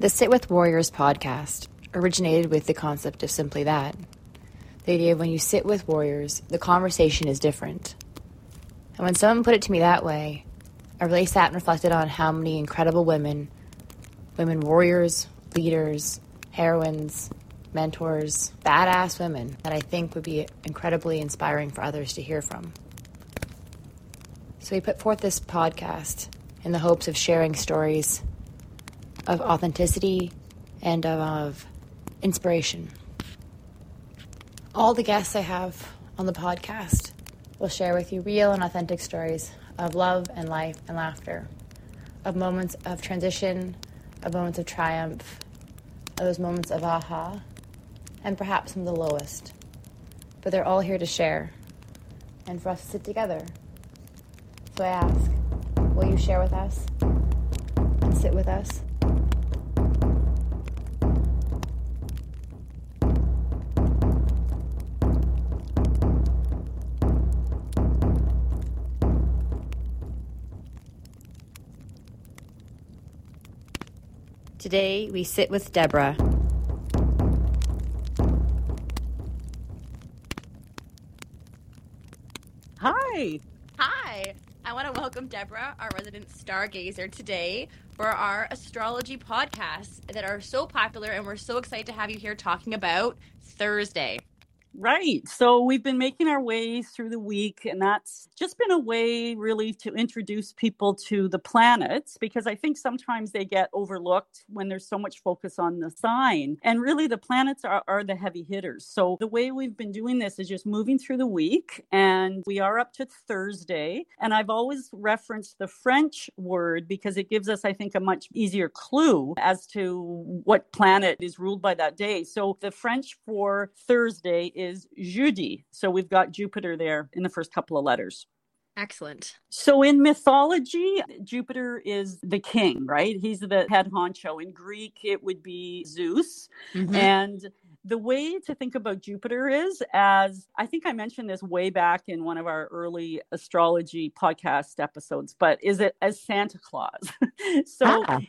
The Sit with Warriors podcast originated with the concept of simply that. The idea of when you sit with warriors, the conversation is different. And when someone put it to me that way, I really sat and reflected on how many incredible women, women warriors, leaders, heroines, mentors, badass women that I think would be incredibly inspiring for others to hear from. So we put forth this podcast in the hopes of sharing stories of authenticity and of inspiration. All the guests I have on the podcast will share with you real and authentic stories of love and life and laughter, of moments of transition, of moments of triumph, of those moments of aha, and perhaps some of the lowest. But they're all here to share and for us to sit together. So I ask, will you share with us and sit with us? Today we sit with Debra. Hi. Hi. I want to welcome Debra, our resident stargazer, today for our astrology podcasts that are so popular, and we're so excited to have you here talking about Thursday. Right. So we've been making our way through the week, and that's just been a way, really, to introduce people to the planets because I think sometimes they get overlooked when there's so much focus on the sign. And really, the planets are, are the heavy hitters. So the way we've been doing this is just moving through the week, and we are up to Thursday. And I've always referenced the French word because it gives us, I think, a much easier clue as to what planet is ruled by that day. So the French for Thursday is jeudi. So we've got Jupiter there in the first couple of letters. Excellent. So in mythology, Jupiter is the king, right? He's the head honcho. In Greek, it would be Zeus. Mm-hmm. And the way to think about Jupiter is as I think I mentioned this way back in one of our early astrology podcast episodes, but is it as Santa Claus? so ah.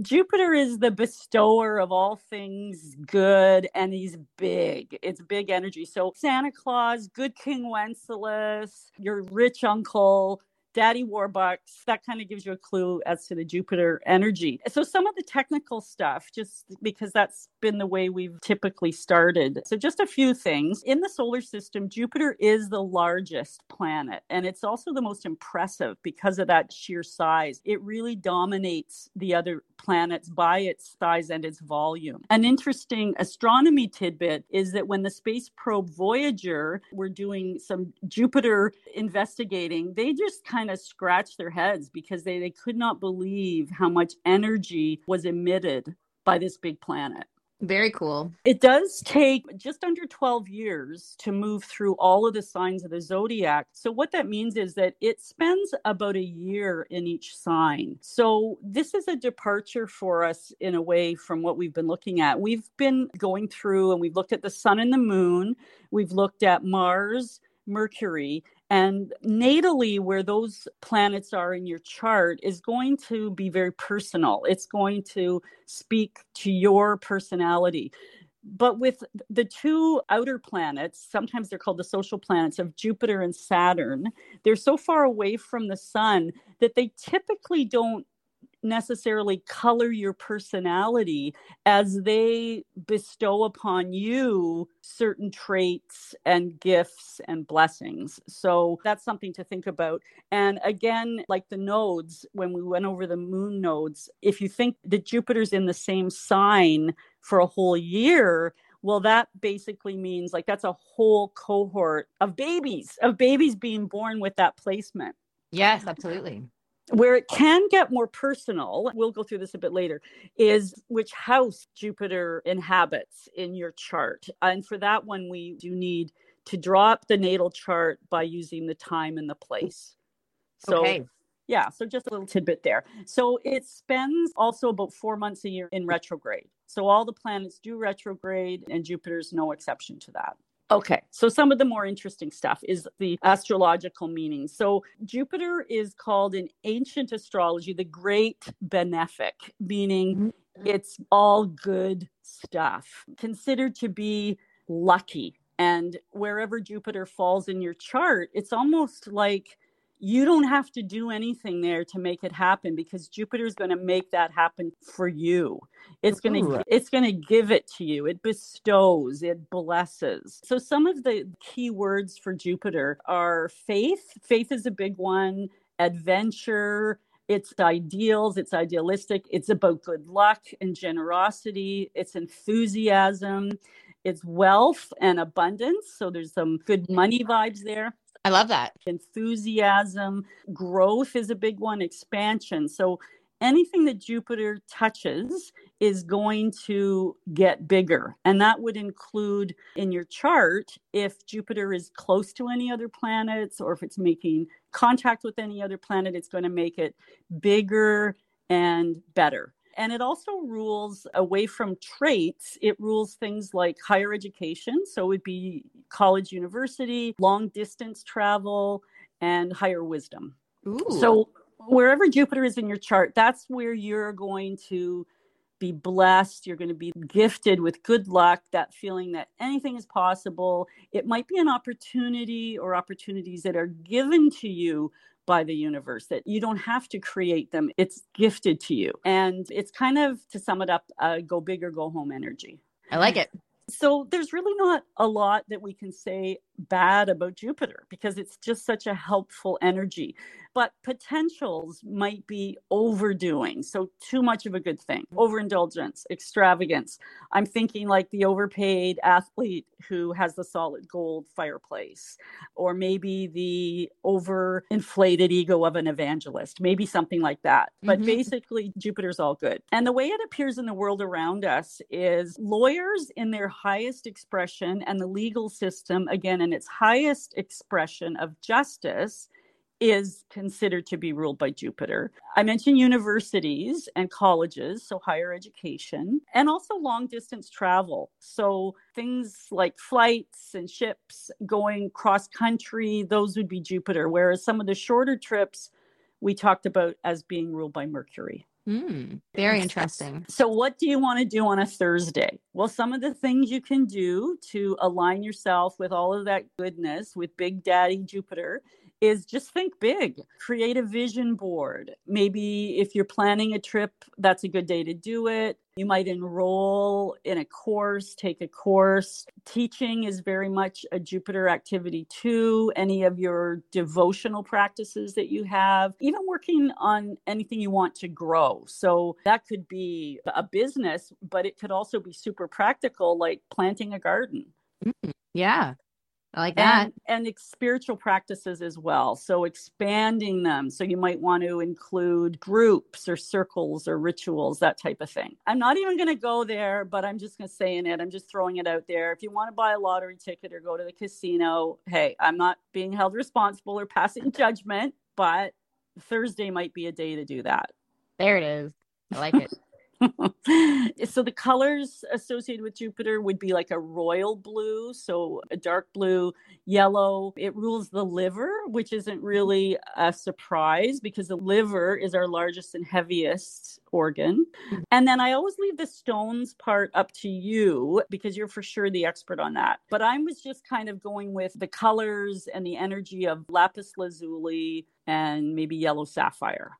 Jupiter is the bestower of all things good, and he's big. It's big energy. So Santa Claus, good King Wenceslas, your rich uncle, Daddy Warbucks, that kind of gives you a clue as to the Jupiter energy. So, some of the technical stuff, just because that's been the way we've typically started. So, just a few things. In the solar system, Jupiter is the largest planet, and it's also the most impressive because of that sheer size. It really dominates the other planets by its size and its volume. An interesting astronomy tidbit is that when the space probe Voyager were doing some Jupiter investigating, they just kind of scratched their heads because they, they could not believe how much energy was emitted by this big planet. Very cool. It does take just under 12 years to move through all of the signs of the zodiac. So, what that means is that it spends about a year in each sign. So, this is a departure for us in a way from what we've been looking at. We've been going through and we've looked at the sun and the moon, we've looked at Mars. Mercury and natally, where those planets are in your chart is going to be very personal. It's going to speak to your personality. But with the two outer planets, sometimes they're called the social planets of Jupiter and Saturn, they're so far away from the sun that they typically don't necessarily color your personality as they bestow upon you certain traits and gifts and blessings. So that's something to think about. And again, like the nodes, when we went over the moon nodes, if you think that Jupiter's in the same sign for a whole year, well, that basically means like that's a whole cohort of babies, of babies being born with that placement. Yes, absolutely where it can get more personal, we'll go through this a bit later, is which house Jupiter inhabits in your chart. And for that one, we do need to draw up the natal chart by using the time and the place. So, okay. yeah, so just a little tidbit there. So it spends also about four months a year in retrograde. So all the planets do retrograde, and Jupiter's no exception to that. Okay, so some of the more interesting stuff is the astrological meaning. So Jupiter is called in ancient astrology the great benefic, meaning mm-hmm. It's all good stuff, considered to be lucky. And wherever Jupiter falls in your chart, it's almost like you don't have to do anything there to make it happen because Jupiter is going to make that happen for you. It's going to it's going to give it to you. It bestows, it blesses. So some of the key words for Jupiter are faith. Faith is a big one, adventure, it's ideals, it's idealistic, it's about good luck and generosity, it's enthusiasm, it's wealth and abundance. So there's some good money vibes there. I love that. Enthusiasm, growth is a big one, expansion. So anything that Jupiter touches is going to get bigger. And that would include in your chart if Jupiter is close to any other planets or if it's making contact with any other planet, it's going to make it bigger and better. And it also rules away from traits, it rules things like higher education. So it would be college, university, long distance travel, and higher wisdom. Ooh. So wherever Jupiter is in your chart, that's where you're going to be blessed. You're going to be gifted with good luck, that feeling that anything is possible. It might be an opportunity or opportunities that are given to you by the universe that you don't have to create them it's gifted to you and it's kind of to sum it up uh, go big or go home energy i like it so there's really not a lot that we can say bad about Jupiter because it's just such a helpful energy. But potentials might be overdoing. So, too much of a good thing, overindulgence, extravagance. I'm thinking like the overpaid athlete who has the solid gold fireplace, or maybe the overinflated ego of an evangelist, maybe something like that. But mm-hmm. basically, Jupiter's all good. And the way it appears in the world around us is lawyers in their highest expression and the legal system, again, its highest expression of justice is considered to be ruled by Jupiter. I mentioned universities and colleges, so higher education, and also long distance travel. So things like flights and ships going cross country, those would be Jupiter, whereas some of the shorter trips we talked about as being ruled by Mercury. Mm, very interesting. So, what do you want to do on a Thursday? Well, some of the things you can do to align yourself with all of that goodness with Big Daddy Jupiter is just think big. Create a vision board. Maybe if you're planning a trip, that's a good day to do it. You might enroll in a course, take a course. Teaching is very much a Jupiter activity too. Any of your devotional practices that you have, even working on anything you want to grow. So that could be a business, but it could also be super practical, like planting a garden. Mm, yeah. I like that. And, and spiritual practices as well. So expanding them. So you might want to include groups or circles or rituals, that type of thing. I'm not even going to go there, but I'm just going to say in it. I'm just throwing it out there. If you want to buy a lottery ticket or go to the casino, hey, I'm not being held responsible or passing judgment, but Thursday might be a day to do that. There it is. I like it. so the colors associated with Jupiter would be like a royal blue, so a dark blue, yellow. It rules the liver, which isn't really a surprise because the liver is our largest and heaviest organ. Mm-hmm. And then I always leave the stones part up to you because you're for sure the expert on that. But I was just kind of going with the colors and the energy of lapis lazuli and maybe yellow sapphire.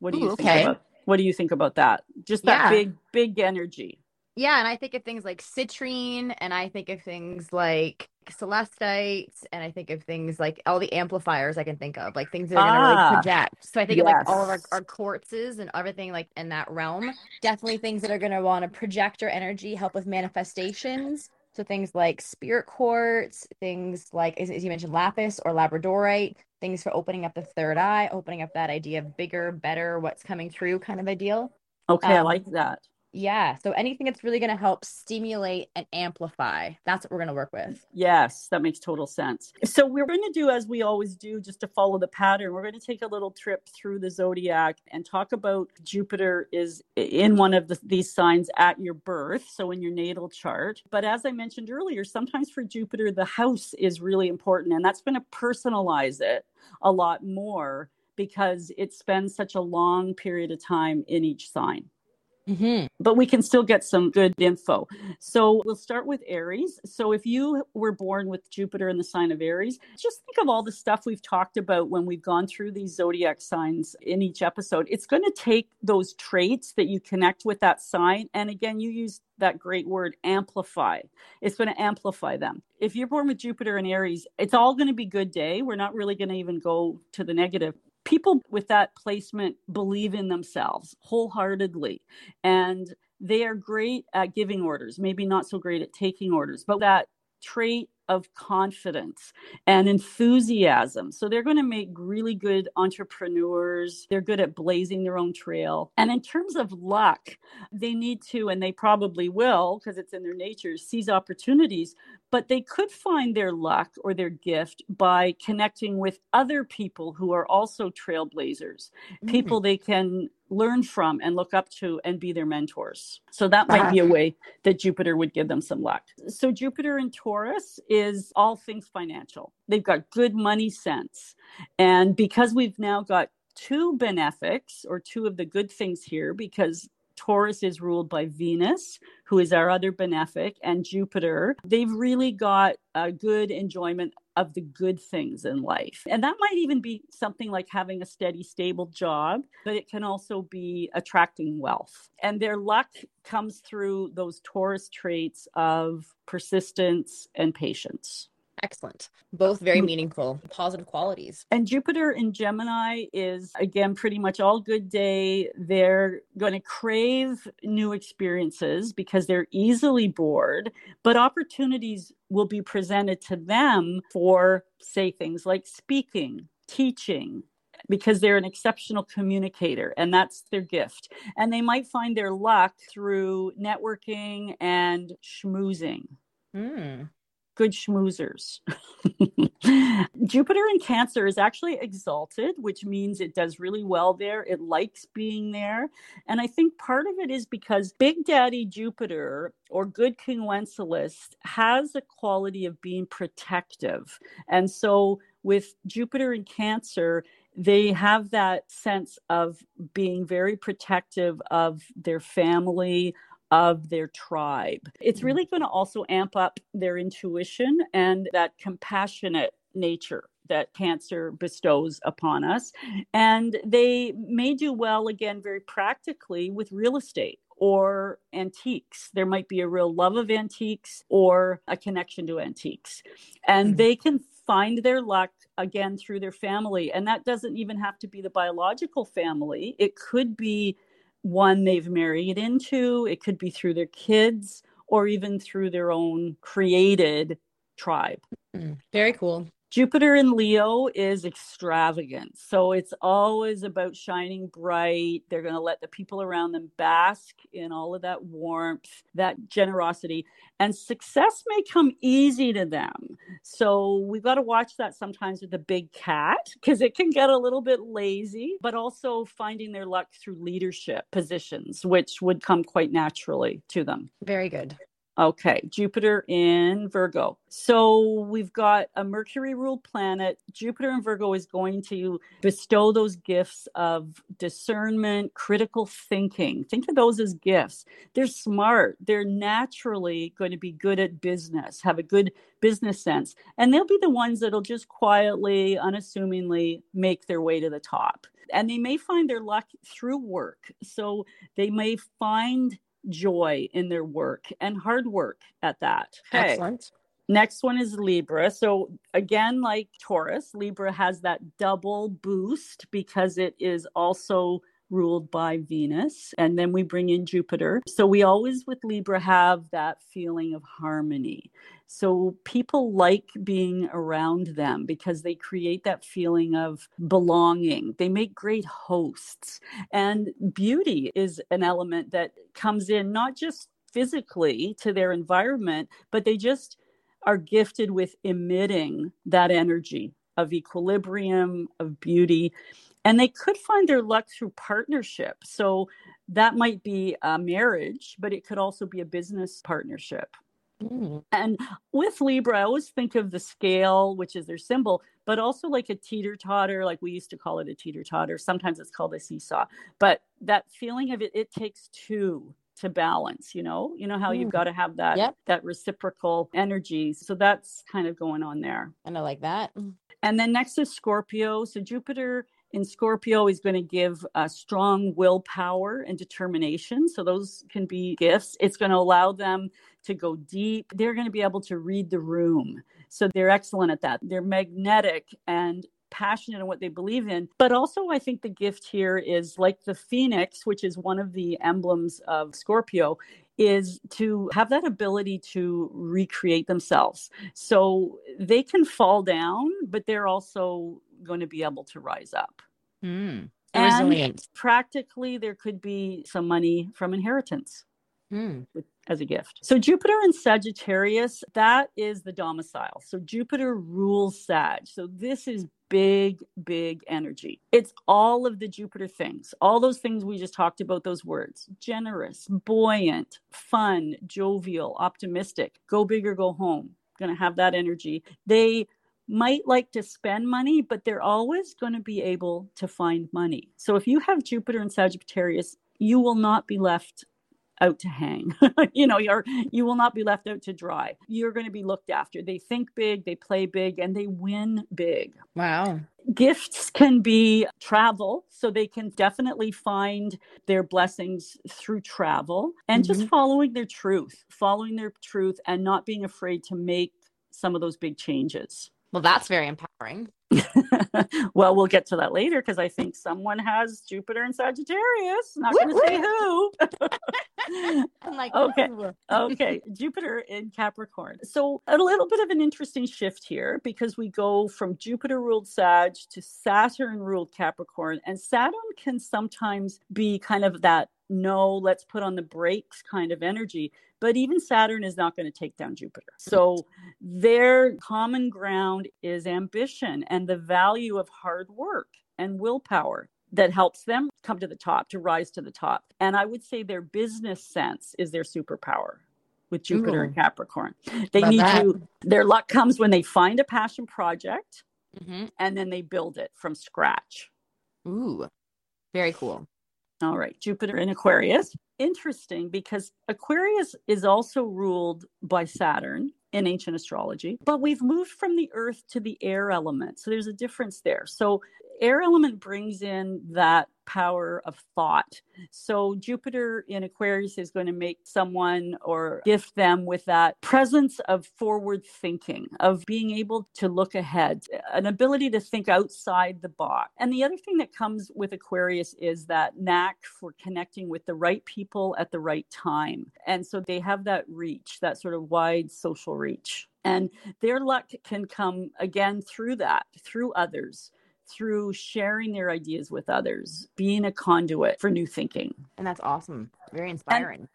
What do you Ooh, think okay. about what do you think about that? Just that yeah. big, big energy. Yeah, and I think of things like citrine, and I think of things like celestites, and I think of things like all the amplifiers I can think of, like things that are ah, going to really project. So I think yes. of like all of our, our quartzes and everything like in that realm. Definitely things that are going to want to project our energy, help with manifestations. So things like spirit quartz, things like as, as you mentioned, lapis or labradorite, things for opening up the third eye, opening up that idea of bigger, better, what's coming through kind of ideal. Okay, um, I like that. Yeah. So anything that's really going to help stimulate and amplify, that's what we're going to work with. Yes, that makes total sense. So we're going to do as we always do, just to follow the pattern. We're going to take a little trip through the zodiac and talk about Jupiter is in one of the, these signs at your birth, so in your natal chart. But as I mentioned earlier, sometimes for Jupiter, the house is really important, and that's going to personalize it a lot more because it spends such a long period of time in each sign. Mm-hmm. But we can still get some good info. So we'll start with Aries. So if you were born with Jupiter in the sign of Aries, just think of all the stuff we've talked about when we've gone through these zodiac signs in each episode. It's going to take those traits that you connect with that sign. And again, you use that great word amplify. It's going to amplify them. If you're born with Jupiter in Aries, it's all going to be good day. We're not really going to even go to the negative people with that placement believe in themselves wholeheartedly and they are great at giving orders maybe not so great at taking orders but that trait of confidence and enthusiasm. So they're going to make really good entrepreneurs. They're good at blazing their own trail. And in terms of luck, they need to, and they probably will, because it's in their nature, seize opportunities. But they could find their luck or their gift by connecting with other people who are also trailblazers, mm-hmm. people they can learn from and look up to and be their mentors. So that might be a uh-huh. way that Jupiter would give them some luck. So Jupiter in Taurus is all things financial. They've got good money sense. And because we've now got two benefics or two of the good things here because Taurus is ruled by Venus, who is our other benefic, and Jupiter. They've really got a good enjoyment of the good things in life. And that might even be something like having a steady, stable job, but it can also be attracting wealth. And their luck comes through those Taurus traits of persistence and patience. Excellent. Both very mm. meaningful, positive qualities. And Jupiter in Gemini is, again, pretty much all good day. They're going to crave new experiences because they're easily bored, but opportunities will be presented to them for, say, things like speaking, teaching, because they're an exceptional communicator and that's their gift. And they might find their luck through networking and schmoozing. Mm good schmoozers. Jupiter in Cancer is actually exalted, which means it does really well there. It likes being there. And I think part of it is because Big Daddy Jupiter or good King Wenceslas has a quality of being protective. And so with Jupiter in Cancer, they have that sense of being very protective of their family, of their tribe. It's mm-hmm. really going to also amp up their intuition and that compassionate nature that cancer bestows upon us. And they may do well, again, very practically with real estate or antiques. There might be a real love of antiques or a connection to antiques. And mm-hmm. they can find their luck again through their family. And that doesn't even have to be the biological family, it could be one they've married into. It could be through their kids or even through their own created tribe. Mm, very cool. Jupiter in Leo is extravagant. So it's always about shining bright. They're going to let the people around them bask in all of that warmth, that generosity. And success may come easy to them. So we've got to watch that sometimes with the big cat because it can get a little bit lazy, but also finding their luck through leadership positions, which would come quite naturally to them. Very good. Okay, Jupiter in Virgo. So we've got a Mercury ruled planet. Jupiter in Virgo is going to bestow those gifts of discernment, critical thinking. Think of those as gifts. They're smart. They're naturally going to be good at business, have a good business sense. And they'll be the ones that'll just quietly, unassumingly make their way to the top. And they may find their luck through work. So they may find joy in their work and hard work at that. Okay. Excellent. Next one is Libra. So, again, like Taurus, Libra has that double boost because it is also ruled by Venus. And then we bring in Jupiter. So we always with Libra have that feeling of harmony. So people like being around them because they create that feeling of belonging. They make great hosts. And beauty is an element that comes in not just physically to their environment, but they just are gifted with emitting that energy of equilibrium, of beauty and they could find their luck through partnership. So that might be a marriage, but it could also be a business partnership. Mm. And with Libra, I always think of the scale, which is their symbol, but also like a teeter totter, like we used to call it a teeter totter. Sometimes it's called a seesaw. But that feeling of it, it takes two to balance you know you know how mm. you've got to have that yep. that reciprocal energy so that's kind of going on there and i like that and then next is scorpio so jupiter in Scorpio is going to give a strong willpower and determination. So those can be gifts. It's going to allow them to go deep. They're going to be able to read the room. So they're excellent at that. They're magnetic and passionate in what they believe in. But also, I think the gift here is like the phoenix, which is one of the emblems of Scorpio, is to have that ability to recreate themselves. So they can fall down, but they're also going to be able to rise up. Mm. And practically, there could be some money from inheritance. Mm. As a gift. So, Jupiter in Sagittarius, that is the domicile. So, Jupiter rules Sag. So, this is big, big energy. It's all of the Jupiter things, all those things we just talked about, those words generous, buoyant, fun, jovial, optimistic, go big or go home. Going to have that energy. They might like to spend money, but they're always going to be able to find money. So if you have Jupiter and Sagittarius, you will not be left out to hang. you know, you're you will not be left out to dry. You're going to be looked after. They think big, they play big, and they win big. Wow. Gifts can be travel, so they can definitely find their blessings through travel and mm-hmm. just following their truth, following their truth and not being afraid to make some of those big changes. Well, that's very empowering. well, we'll get to that later because I think someone has Jupiter and Sagittarius. Not going to say who. I'm like, okay, okay, Jupiter in Capricorn. So a little bit of an interesting shift here because we go from Jupiter ruled Sag to Saturn ruled Capricorn, and Saturn can sometimes be kind of that no, let's put on the brakes kind of energy. But even Saturn is not going to take down Jupiter. So their common ground is ambition and the value of hard work and willpower that helps them come to the top, to rise to the top. And I would say their business sense is their superpower with Jupiter Ooh. and Capricorn. They Love need that. to, their luck comes when they find a passion project mm-hmm. and then they build it from scratch. Ooh, very cool. All right, Jupiter in Aquarius. Interesting because Aquarius is also ruled by Saturn in ancient astrology, but we've moved from the earth to the air element. So there's a difference there. So air element brings in that power of thought. So Jupiter in Aquarius is going to make someone or gift them with that presence of forward thinking, of being able to look ahead, an ability to think outside the box. And the other thing that comes with Aquarius is that knack for connecting with the right people at the right time. And so they have that reach, that sort of wide social reach. And their luck can come again through that, through others through sharing their ideas with others, being a conduit for new thinking. And that's awesome. Very inspiring. And,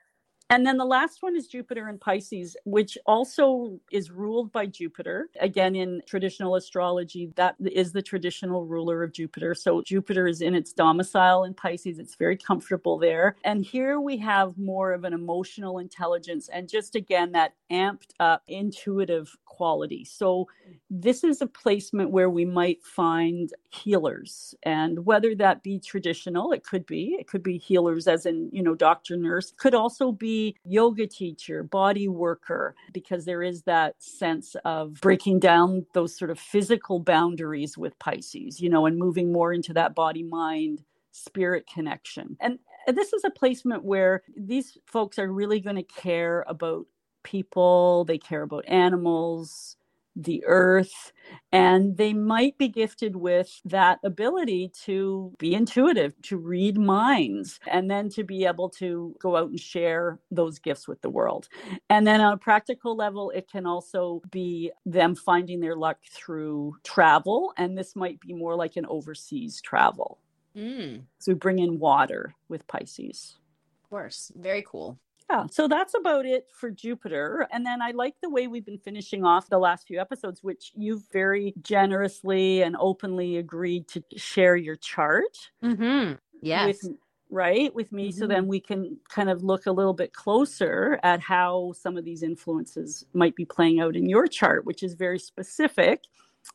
and then the last one is Jupiter in Pisces, which also is ruled by Jupiter. Again, in traditional astrology, that is the traditional ruler of Jupiter. So Jupiter is in its domicile in Pisces. It's very comfortable there. And here we have more of an emotional intelligence and just again, that amped up intuitive quality. So this is a placement where we might find healers. And whether that be traditional, it could be, it could be healers as in, you know, doctor, nurse, could also be yoga teacher, body worker, because there is that sense of breaking down those sort of physical boundaries with Pisces, you know, and moving more into that body mind spirit connection. And this is a placement where these folks are really going to care about people, they care about animals, the earth, and they might be gifted with that ability to be intuitive, to read minds, and then to be able to go out and share those gifts with the world. And then on a practical level, it can also be them finding their luck through travel, and this might be more like an overseas travel. Mm. So we bring in water with Pisces. Of course. Very cool. Yeah, so that's about it for Jupiter. And then I like the way we've been finishing off the last few episodes, which you've very generously and openly agreed to share your chart. Mm-hmm. Yes. With, right with me mm-hmm. so then we can kind of look a little bit closer at how some of these influences might be playing out in your chart which is very specific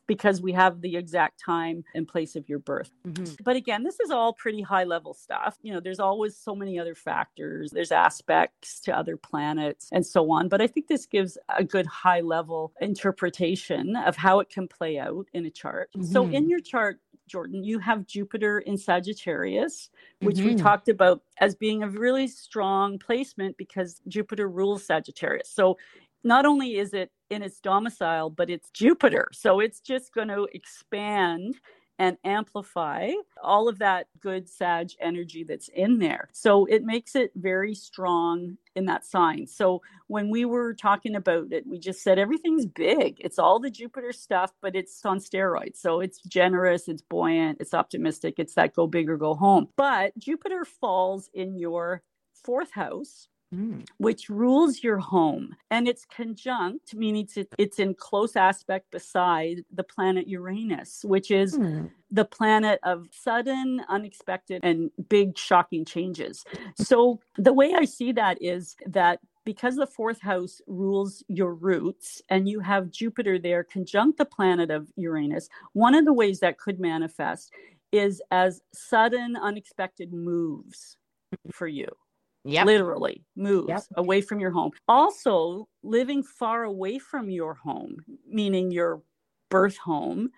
because we have the exact time and place of your birth. Mm-hmm. But again, this is all pretty high level stuff. You know, there's always so many other factors, there's aspects to other planets and so on. But I think this gives a good high level interpretation of how it can play out in a chart. Mm-hmm. So in your chart, Jordan, you have Jupiter in Sagittarius, which mm-hmm. we talked about as being a really strong placement because Jupiter rules Sagittarius. So not only is it in its domicile, but it's Jupiter. So it's just going to expand and amplify all of that good Sag energy that's in there. So it makes it very strong in that sign. So when we were talking about it, we just said everything's big. It's all the Jupiter stuff, but it's on steroids. So it's generous, it's buoyant, it's optimistic, it's that go big or go home. But Jupiter falls in your fourth house Mm. which rules your home. And it's conjunct, meaning it's, it's in close aspect beside the planet Uranus, which is mm. the planet of sudden, unexpected, and big, shocking changes. So the way I see that is that because the fourth house rules your roots and you have Jupiter there conjunct the planet of Uranus, one of the ways that could manifest is as sudden, unexpected moves for you yep. literally moves yep. away from your home. Also, living far away from your home, meaning your birth home,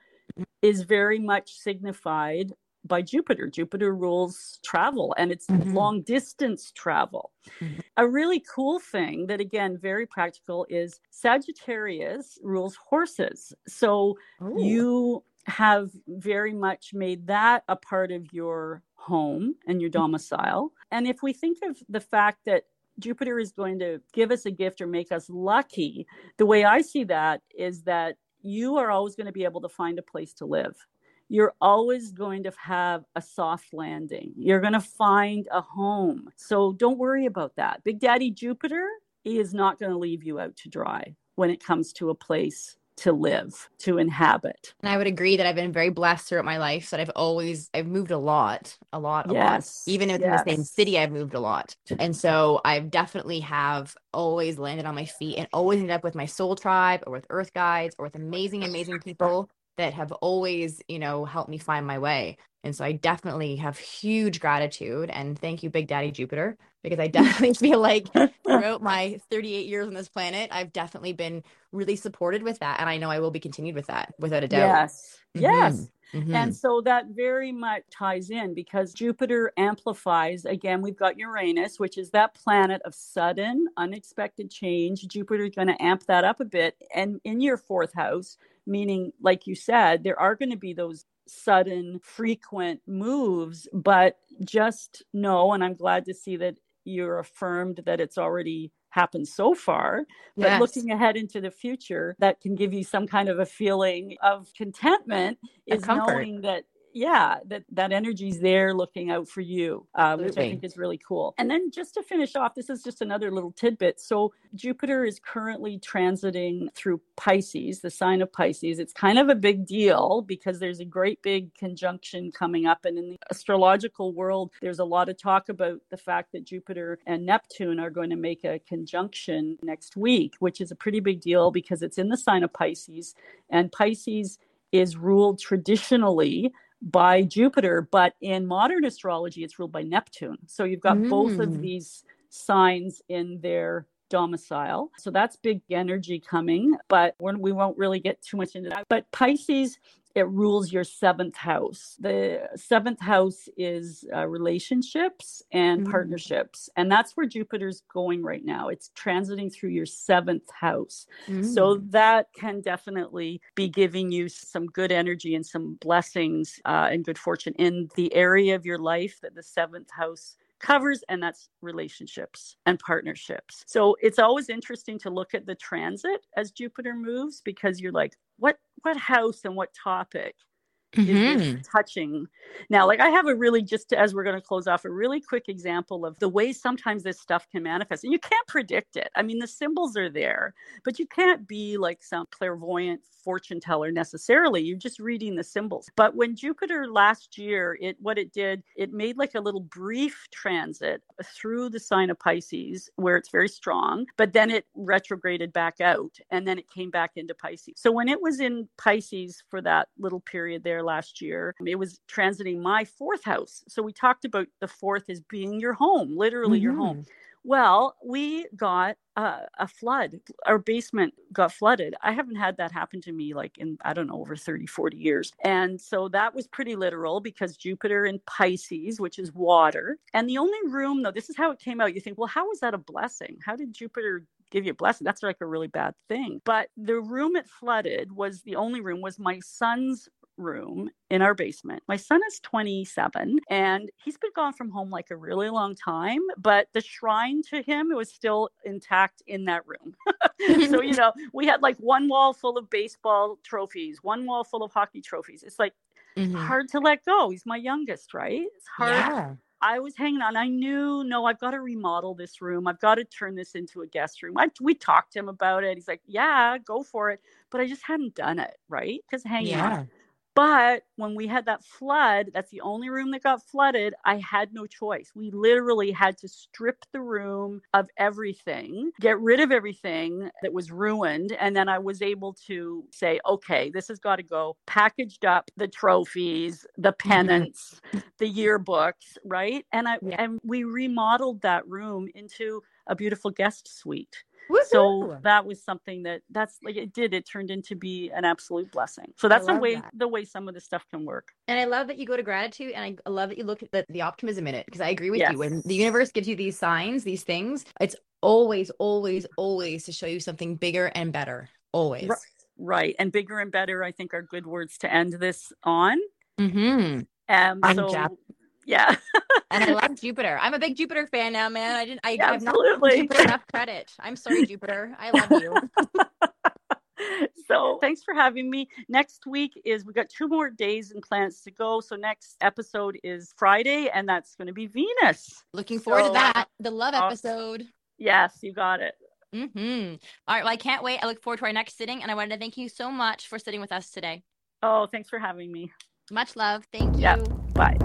is very much signified by Jupiter. Jupiter rules travel and it's mm-hmm. long distance travel. Mm-hmm. A really cool thing that, again, very practical is Sagittarius rules horses. So Ooh. you have very much made that a part of your home and your domicile. And if we think of the fact that Jupiter is going to give us a gift or make us lucky, the way I see that is that you are always going to be able to find a place to live. You're always going to have a soft landing. You're going to find a home. So don't worry about that. Big Daddy Jupiter is not going to leave you out to dry when it comes to a place to live, to inhabit. And I would agree that I've been very blessed throughout my life that I've always I've moved a lot, a lot, a yes. lot. Even within yes. the same city, I've moved a lot. And so I've definitely have always landed on my feet and always ended up with my soul tribe or with earth guides or with amazing, amazing people that have always, you know, helped me find my way. And so I definitely have huge gratitude and thank you, Big Daddy Jupiter, because I definitely feel like throughout my 38 years on this planet, I've definitely been really supported with that. And I know I will be continued with that without a doubt. Yes. Mm-hmm. Yes. Mm-hmm. And so that very much ties in because Jupiter amplifies. Again, we've got Uranus, which is that planet of sudden, unexpected change. Jupiter is going to amp that up a bit. And in your fourth house, meaning, like you said, there are going to be those sudden, frequent moves, but just know, and I'm glad to see that you're affirmed that it's already happened so far but yes. looking ahead into the future that can give you some kind of a feeling of contentment is knowing that yeah, that that energy's there looking out for you, uh, which I think is really cool. And then just to finish off, this is just another little tidbit. So Jupiter is currently transiting through Pisces, the sign of Pisces. It's kind of a big deal because there's a great big conjunction coming up, and in the astrological world, there's a lot of talk about the fact that Jupiter and Neptune are going to make a conjunction next week, which is a pretty big deal because it's in the sign of Pisces, and Pisces is ruled traditionally by Jupiter, but in modern astrology, it's ruled by Neptune. So you've got mm. both of mm. these signs in their domicile. So that's big energy coming, but we won't really get too much into that. But Pisces it rules your seventh house. The seventh house is uh, relationships and mm-hmm. partnerships. And that's where Jupiter's going right now. It's transiting through your seventh house. Mm-hmm. So mm. that can definitely be giving you some good energy and some blessings uh, and good fortune in the area of your life that the seventh house covers, and that's relationships and partnerships. So it's always interesting to look at the transit as Jupiter moves because you're like, what what house and what topic mm-hmm. touching. Now, like I have a really just as we're going to close off a really quick example of the way sometimes this stuff can manifest, and you can't predict it. I mean, the symbols are there, but you can't be like some clairvoyant fortune teller necessarily. You're just reading the symbols. But when Jupiter last year, it what it did, it made like a little brief transit through the sign of Pisces where it's very strong, but then it retrograded back out and then it came back into Pisces. So when it was in Pisces for that little period there last year, it was transiting my fourth house. So we talked about the fourth as being your home, literally mm-hmm. your home. Mm-hmm. Well, we got uh, a flood. Our basement got flooded. I haven't had that happen to me like in, I don't know, over 30, 40 years. And so that was pretty literal because Jupiter in Pisces, which is water. And the only room, though, this is how it came out. You think, well, how was that a blessing? How did Jupiter give you a blessing? That's like a really bad thing. But the room it flooded was the only room, was my son's room in our basement. My son is 27 and he's been gone from home like a really long time, but the shrine to him was still intact in that room. so, you know, we had like one wall full of baseball trophies, one wall full of hockey trophies. It's like mm-hmm. hard to let go. He's my youngest, right? It's hard. Yeah. I was hanging on. I knew, no, I've got to remodel this room. I've got to turn this into a guest room. I, we talked to him about it. He's like, yeah, go for it. But I just hadn't done it, right? Because hanging yeah. on. But when we had that flood, that's the only room that got flooded. I had no choice. We literally had to strip the room of everything, get rid of everything that was ruined. And then I was able to say, okay, this has got to go. Packaged up the trophies, the pennants, the yearbooks, right? And I and we remodeled that room into a beautiful guest suite. Woo-hoo! So that was something that that's like it did. It turned into be an absolute blessing. So that's the way that. the way some of this stuff can work. And I love that you go to gratitude, and I love that you look at the, the optimism in it because I agree with yes. you. When the universe gives you these signs, these things, it's always, always, always to show you something bigger and better. Always. Right. right. And bigger and better, I think, are good words to end this on. Mm-hmm. Um, so, yeah. and I love Jupiter. I'm a big Jupiter fan now, man. I didn't. I yeah, have absolutely. not Jupiter enough credit. I'm sorry, Jupiter. I love you. so thanks for having me. Next week is we got two more days and plans to go. So next episode is Friday, and that's going to be Venus. Looking forward so, to that. The love episode. Yes, you got it. Mm-hmm. All right. Well, I can't wait. I look forward to our next sitting, and I wanted to thank you so much for sitting with us today. Oh, thanks for having me. Much love. Thank you. Yeah. Bye.